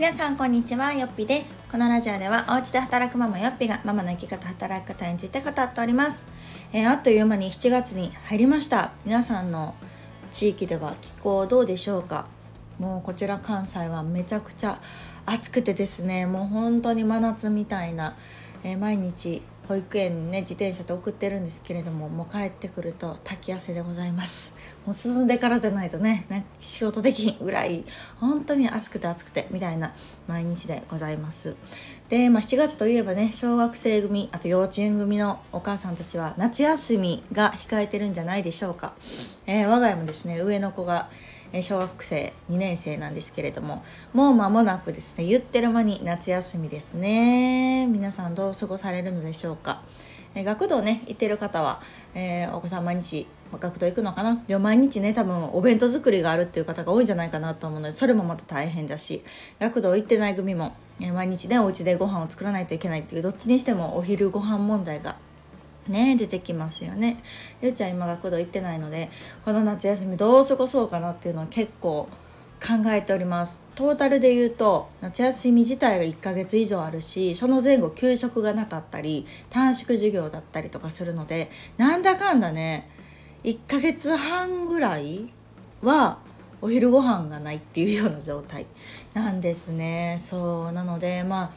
皆さんこんにちはよっぴです。このラジオではお家で働くママよっぴがママの生き方働き方について語っております、えー、あっという間に7月に入りました。皆さんの地域では気候どうでしょうか？もうこちら関西はめちゃくちゃ暑くてですねもう本当に真夏みたいな、えー、毎日保育園にね自転車で送ってるんですけれどももう帰ってくると滝汗でございます。もう進んでからじゃないとね仕事できんぐらい本当に暑くて暑くてみたいな毎日でございます。で、まあ、7月といえばね小学生組あと幼稚園組のお母さんたちは夏休みが控えてるんじゃないでしょうか、えー、我が家もですね上の子が小学生2年生なんですけれどももう間もなくですね言ってる間に夏休みですね。皆さんどう過ごされるのでしょうか。学童ね行ってる方は、えー、お子さん毎日学童行くのかな？でも毎日ね多分お弁当作りがあるっていう方が多いんじゃないかなと思うのでそれもまた大変だし学童行ってない組も、毎日ねお家でご飯を作らないといけないっていうどっちにしてもお昼ご飯問題がね出てきますよね。ゆうちゃん今学童行ってないのでこの夏休みどう過ごそうかなっていうのは結構考えております。トータルで言うと夏休み自体が1ヶ月以上あるしその前後給食がなかったり短縮授業だったりとかするのでなんだかんだね1ヶ月半ぐらいはお昼ご飯がないっていうような状態なんですね。そうなのでまあ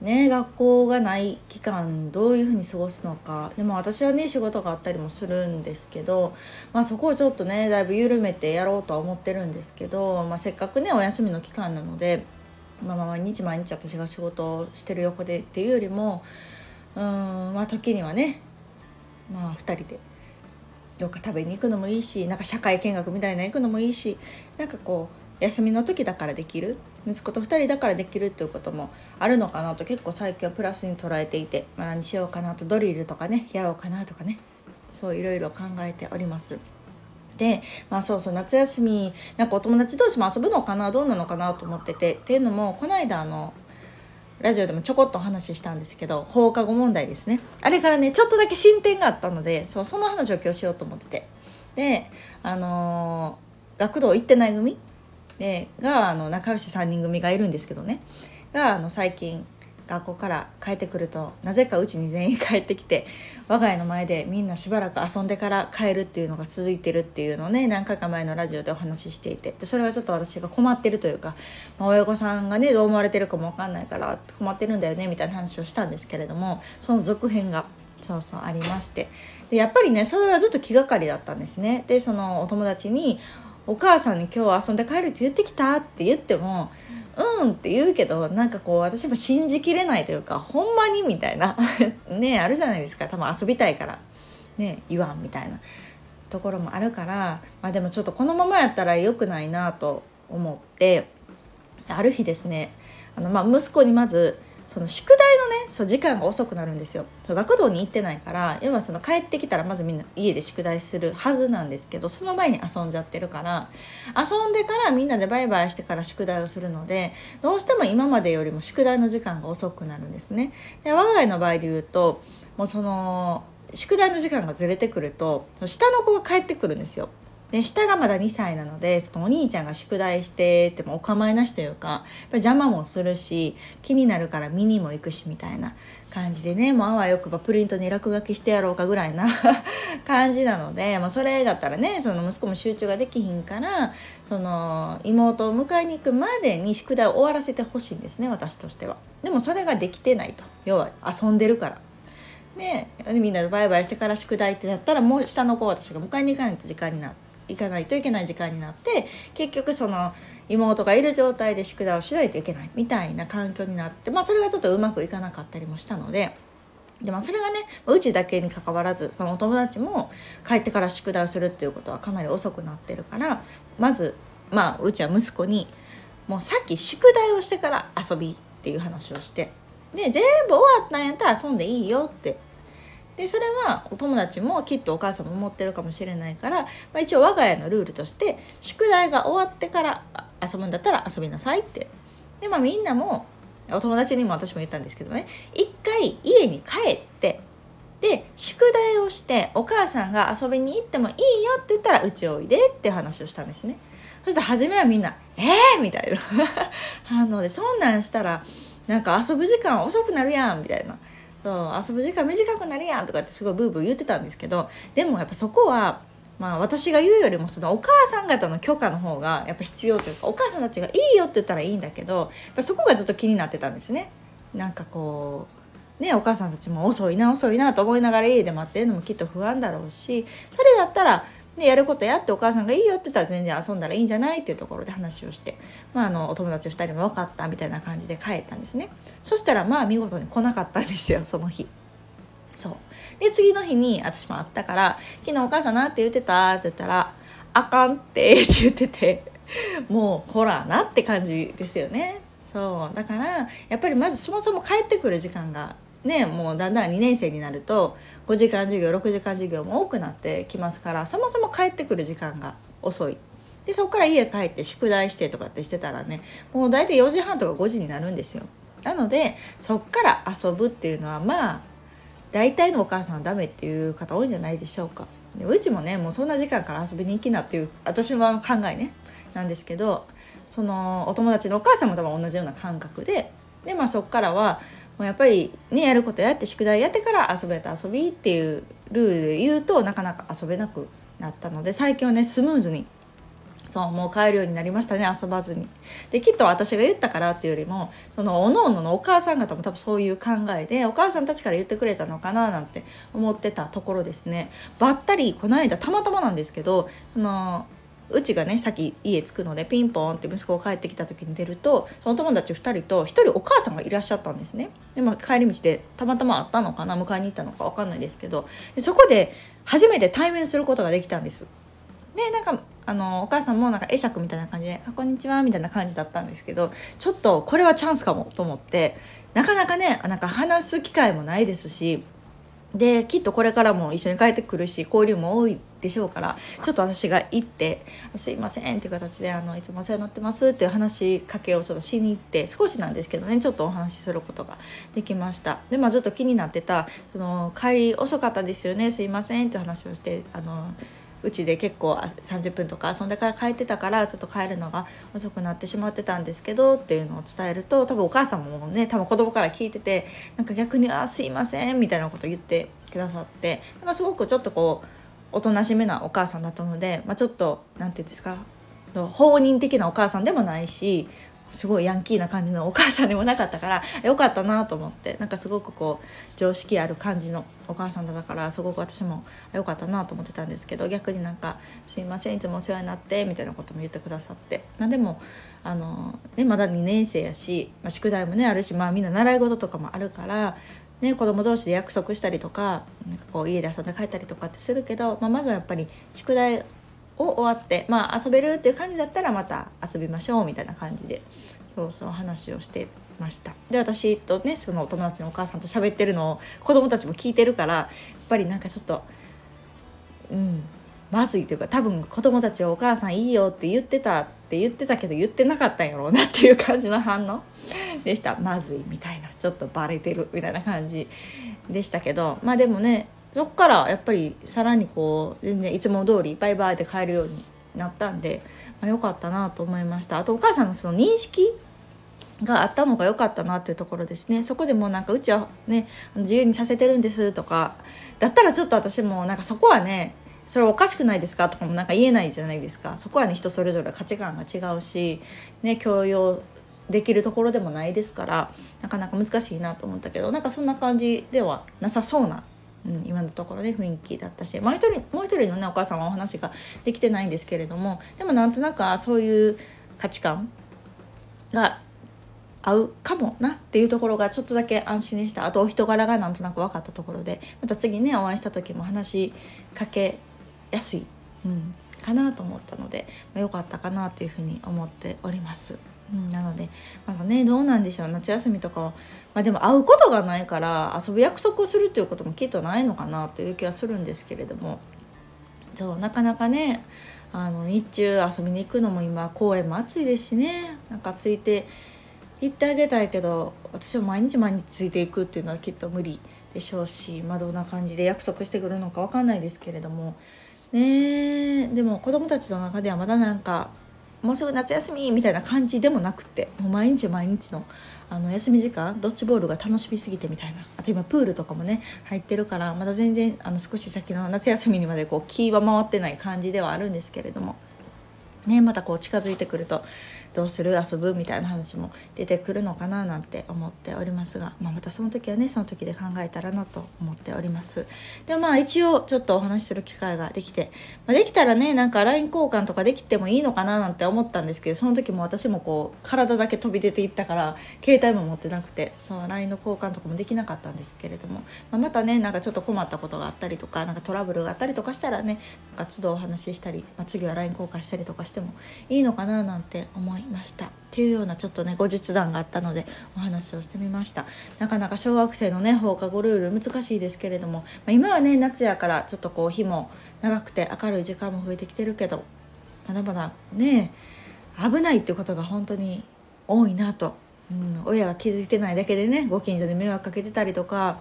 ね、学校がない期間どういうふうに過ごすのか。でも私はね仕事があったりもするんですけど、まあ、そこをちょっとねだいぶ緩めてやろうとは思ってるんですけど、まあ、せっかくねお休みの期間なので、まあ、毎日毎日私が仕事をしてる横でっていうよりもうんまあ時にはねまあ2人でどっか食べに行くのもいいしなんか社会見学みたいな行くのもいいしなんかこう休みの時だからできる？息子と2人だからできるっていうこともあるのかなと結構最近はプラスに捉えていて、まあ、何しようかなとドリルとかねやろうかなとかね。そういろいろ考えております。でまあそうそう夏休みなんかお友達同士も遊ぶのかなどうなのかなと思っててっていうのもこの間あのラジオでもちょこっとお話ししたんですけど放課後問題ですね。あれからねちょっとだけ進展があったのでそうその話を今日しようと思ってて。であのー、学童行ってない組でがあの仲良し3人組がいるんですけどね。があの最近学校から帰ってくるとなぜかうちに全員帰ってきて我が家の前でみんなしばらく遊んでから帰るっていうのが続いてるっていうのをね何回か前のラジオでお話ししていて。でそれはちょっと私が困ってるというか、まあ、親御さんがねどう思われてるかも分かんないから困ってるんだよねみたいな話をしたんですけれどもその続編がそうそうありまして。でやっぱりねそれはずっと気がかりだったんですね。でそのお友達にお母さんに今日遊んで帰るって言ってきたって言ってもうんって言うけどなんかこう私も信じきれないというかほんまにみたいな。ねあるじゃないですか。多分遊びたいから。ね言わんみたいな。ところもあるからまあでもちょっとこのままやったら良くないなと思ってある日ですねあのまあ息子にまずその宿題のねそう時間が遅くなるんですよ。そう学童に行ってないから要はその帰ってきたらまずみんな家で宿題するはずなんですけどその前に遊んじゃってるから遊んでからみんなでバイバイしてから宿題をするのでどうしても今までよりも宿題の時間が遅くなるんですね。で我が家の場合で言うともうその宿題の時間がずれてくると下の子が帰ってくるんですよ。で下がまだ2歳なのでそのお兄ちゃんが宿題してってもお構いなしというかやっぱ邪魔もするし気になるから見にも行くしみたいな感じでねもうあわよくばプリントに落書きしてやろうかぐらいな 感じなので、まあ、それだったらねその息子も集中ができひんからその妹を迎えに行くまでに宿題を終わらせてほしいんですね私としては。でもそれができてないと要は遊んでるから。でみんなでバイバイしてから宿題ってなったらもう下の子私が迎えに行かないと時間になって。行かないといけない時間になって結局その妹がいる状態で宿題をしないといけないみたいな環境になって、まあ、それがちょっとうまくいかなかったりもしたので。でもそれがねうちだけにかかわらずそのお友達も帰ってから宿題をするっていうことはかなり遅くなってるからまずまあうちは息子にもうさっき宿題をしてから遊びっていう話をしてで全部終わったんやったら遊んでいいよってでそれはお友達もきっとお母さんも思ってるかもしれないから、まあ、一応我が家のルールとして宿題が終わってから遊ぶんだったら遊びなさいって。でまあみんなもお友達にも私も言ったんですけどね一回家に帰ってで宿題をしてお母さんが遊びに行ってもいいよって言ったらうちおいでって話をしたんですね。そしたら初めはみんな「えー!」みたいな。反応でそんなんしたらなんか遊ぶ時間遅くなるやんみたいな。そう遊ぶ時間短くなるやんとかってすごいブーブー言ってたんですけどでもやっぱそこはまあ私が言うよりもそのお母さん方の許可の方がやっぱ必要というかお母さんたちがいいよって言ったらいいんだけどやっぱそこがずっと気になってたんですね。なんかこうねお母さんたちも遅いな遅いなと思いながら家で待ってるのもきっと不安だろうしそれだったらでやることやってお母さんがいいよって言ったら全然遊んだらいいんじゃないっていうところで話をして、まあ、あのお友達2人も分かったみたいな感じで帰ったんですね。そしたらまあ見事に来なかったんですよ その日。そう。で次の日に私も会ったから「昨日お母さんなって言ってた?」って言ったら「あかんって」って言ってて もうほらなって感じですよね。そう。だからやっぱりまずそもそも帰ってくる時間がねもうだんだん2年生になると5時間授業6時間授業も多くなってきますからそもそも帰ってくる時間が遅い。でそこから家帰って宿題してとかってしてたらねもう大体4時半とか5時になるんですよ。なのでそっから遊ぶっていうのはまあ大体のお母さんはダメっていう方多いんじゃないでしょうか。でうちもねもうそんな時間から遊びに行きなっていう私の考えねなんですけどそのお友達のお母さんも多分同じような感覚ででまあそっからはうやっぱりねやることやって宿題やってから遊べた遊びっていうルールで言うとなかなか遊べなくなったので最近はねスムーズにそうもう帰るようになりましたね遊ばずに。できっと私が言ったからっていうよりもそのおのおののお母さん方も多分そういう考えでお母さんたちから言ってくれたのかななんて思ってたところですね。ばったりこの間たまたまなんですけどそのうちがね先家着くのでピンポンって息子が帰ってきた時に出るとその友達2人と1人お母さんがいらっしゃったんですね。で、まあ、帰り道でたまたま会ったのかな迎えに行ったのか分かんないですけど。でそこで初めて対面することができたんです。でなんかあのお母さんもなんか会釈みたいな感じで「あこんにちは」みたいな感じだったんですけどちょっとこれはチャンスかもと思ってなかなかねなんか話す機会もないですしできっとこれからも一緒に帰ってくるし交流も多いでしょうからちょっと私が行って「すいません」っていう形であの「いつもお世話になってます」っていう話しかけをちょっとしに行って少しなんですけどねちょっとお話しすることができました。で、まあ、ずっと気になってたその帰り遅かったですよねすいませんって話をしてあのうちで結構30分とか遊んでから帰ってたからちょっと帰るのが遅くなってしまってたんですけどっていうのを伝えると多分お母さんもね多分子供から聞いててなんか逆に「あすいません」みたいなこと言ってくださってなんかすごくちょっとこうおとなしめなお母さんだったので、まあ、ちょっと何て言うんですか放任的なお母さんでもないしすごいヤンキーな感じのお母さんでもなかったからよかったなと思ってなんかすごくこう常識ある感じのお母さんだったからすごく私もよかったなと思ってたんですけど逆になんか「すいませんいつもお世話になって」みたいなことも言ってくださって、まあ、でもあの、ね、まだ2年生やし、まあ、宿題もねあるし、まあ、みんな習い事とかもあるからね、子供同士で約束したりとかなんかこう家で遊んで帰ったりとかってするけど、まあ、まずはやっぱり宿題を終わって、まあ、遊べるっていう感じだったらまた遊びましょうみたいな感じでそうそう話をしてました。で私とねそのお友達のお母さんと喋ってるのを子供たちも聞いてるからやっぱりなんかちょっとうんまずいというか多分子供たちはお母さんいいよって言ってたって言ってたけど言ってなかったんやろうなっていう感じの反応。でした。まずいみたいなちょっとバレてるみたいな感じでしたけどまあでもねそっからやっぱりさらにこう全然いつも通りバイバイで帰るようになったんで、まあ、よかったなと思いました。あとお母さんのその認識があったのが良かったなっていうところですね。そこでもうなんかうちはね自由にさせてるんですとかだったらちょっと私もなんかそこはねそれおかしくないですか？とかもなんか言えないじゃないですか。そこはね人それぞれ価値観が違うしね強要できるところでもないですからなかなか難しいなと思ったけどなんかそんな感じではなさそうな、うん、今のところね雰囲気だったしもう一人もう一人のねお母さんはお話ができてないんですけれどもでもなんとなくそういう価値観が合うかもなっていうところがちょっとだけ安心でしたあとお人柄がなんとなく分かったところでまた次ねお会いした時も話しかけやすい、うん、かなと思ったので、まあ、よかったかなというふうに思っております。うん、なのでまだねどうなんでしょう。夏休みとかは、まあ、でも会うことがないから遊ぶ約束をするっていうこともきっとないのかなという気はするんですけれども。そうなかなかねあの日中遊びに行くのも今公園も暑いですしね。なんかついて行ってあげたいけど私は毎日毎日ついていくっていうのはきっと無理でしょうし、まあ、どんな感じで約束してくるのか分かんないですけれども。ねでも子供たちの中ではまだなんかもうすぐ夏休みみたいな感じでもなくってもう毎日毎日のあの休み時間ドッジボールが楽しみすぎてみたいなあと今プールとかもね入ってるからまだ全然あの少し先の夏休みにまでこう気は回ってない感じではあるんですけれども。ね、またこう近づいてくるとどうする？遊ぶ？みたいな話も出てくるのかななんて思っておりますが、まあ、またその時はねその時で考えたらなと思っております。でまあ一応ちょっとお話しする機会ができて、まあ、できたらねなんか LINE 交換とかできてもいいのかななんて思ったんですけどその時も私もこう体だけ飛び出ていったから携帯も持ってなくてその LINE の交換とかもできなかったんですけれども、まあ、またねなんかちょっと困ったことがあったりとかなんかトラブルがあったりとかしたらねなんか都度お話ししたり、まあ、次は LINE 交換したりとかしてもいいのかななんて思いました。っていうようなちょっとね後日談があったのでお話をしてみました。なかなか小学生のね放課後ルール難しいですけれども、まあ、今はね夏やからちょっとこう日も長くて明るい時間も増えてきてるけどまだまだね危ないっていうことが本当に多いなと、うん、親が気づいてないだけでねご近所で迷惑かけてたりとか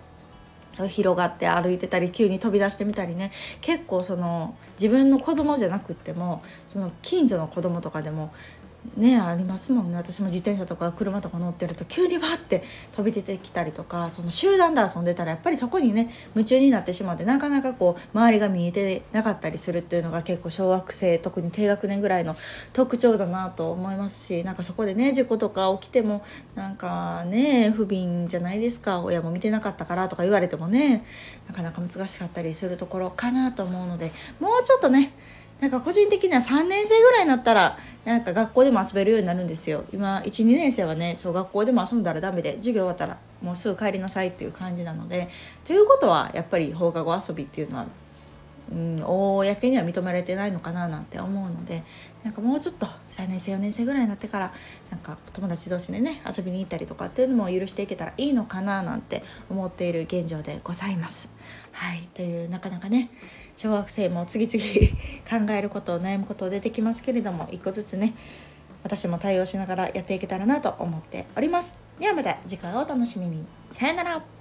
広がって歩いてたり急に飛び出してみたりね結構その自分の子供じゃなくってもその近所の子供とかでもねありますもんね。私も自転車とか車とか乗ってると急にバッて飛び出てきたりとかその集団で遊んでたらやっぱりそこにね夢中になってしまってなかなかこう周りが見えてなかったりするっていうのが結構小学生特に低学年ぐらいの特徴だなと思いますしなんかそこでね事故とか起きてもなんかね不憫じゃないですか親も見てなかったからとか言われてもねなかなか難しかったりするところかなと思うのでもうちょっとねなんか個人的には3年生ぐらいになったらなんか学校でも遊べるようになるんですよ。今12年生はねそう学校でも遊んだらダメで授業終わったらもうすぐ帰りなさいっていう感じなので。ということはやっぱり放課後遊びっていうのはうん、公には認められてないのかななんて思うのでなんかもうちょっと3年生4年生ぐらいになってからなんか友達同士でね遊びに行ったりとかっていうのも許していけたらいいのかななんて思っている現状でございます。はい。というなかなかね小学生も次々考えること悩むこと出てきますけれども一個ずつね私も対応しながらやっていけたらなと思っております。ではまた次回をお楽しみに。さよなら。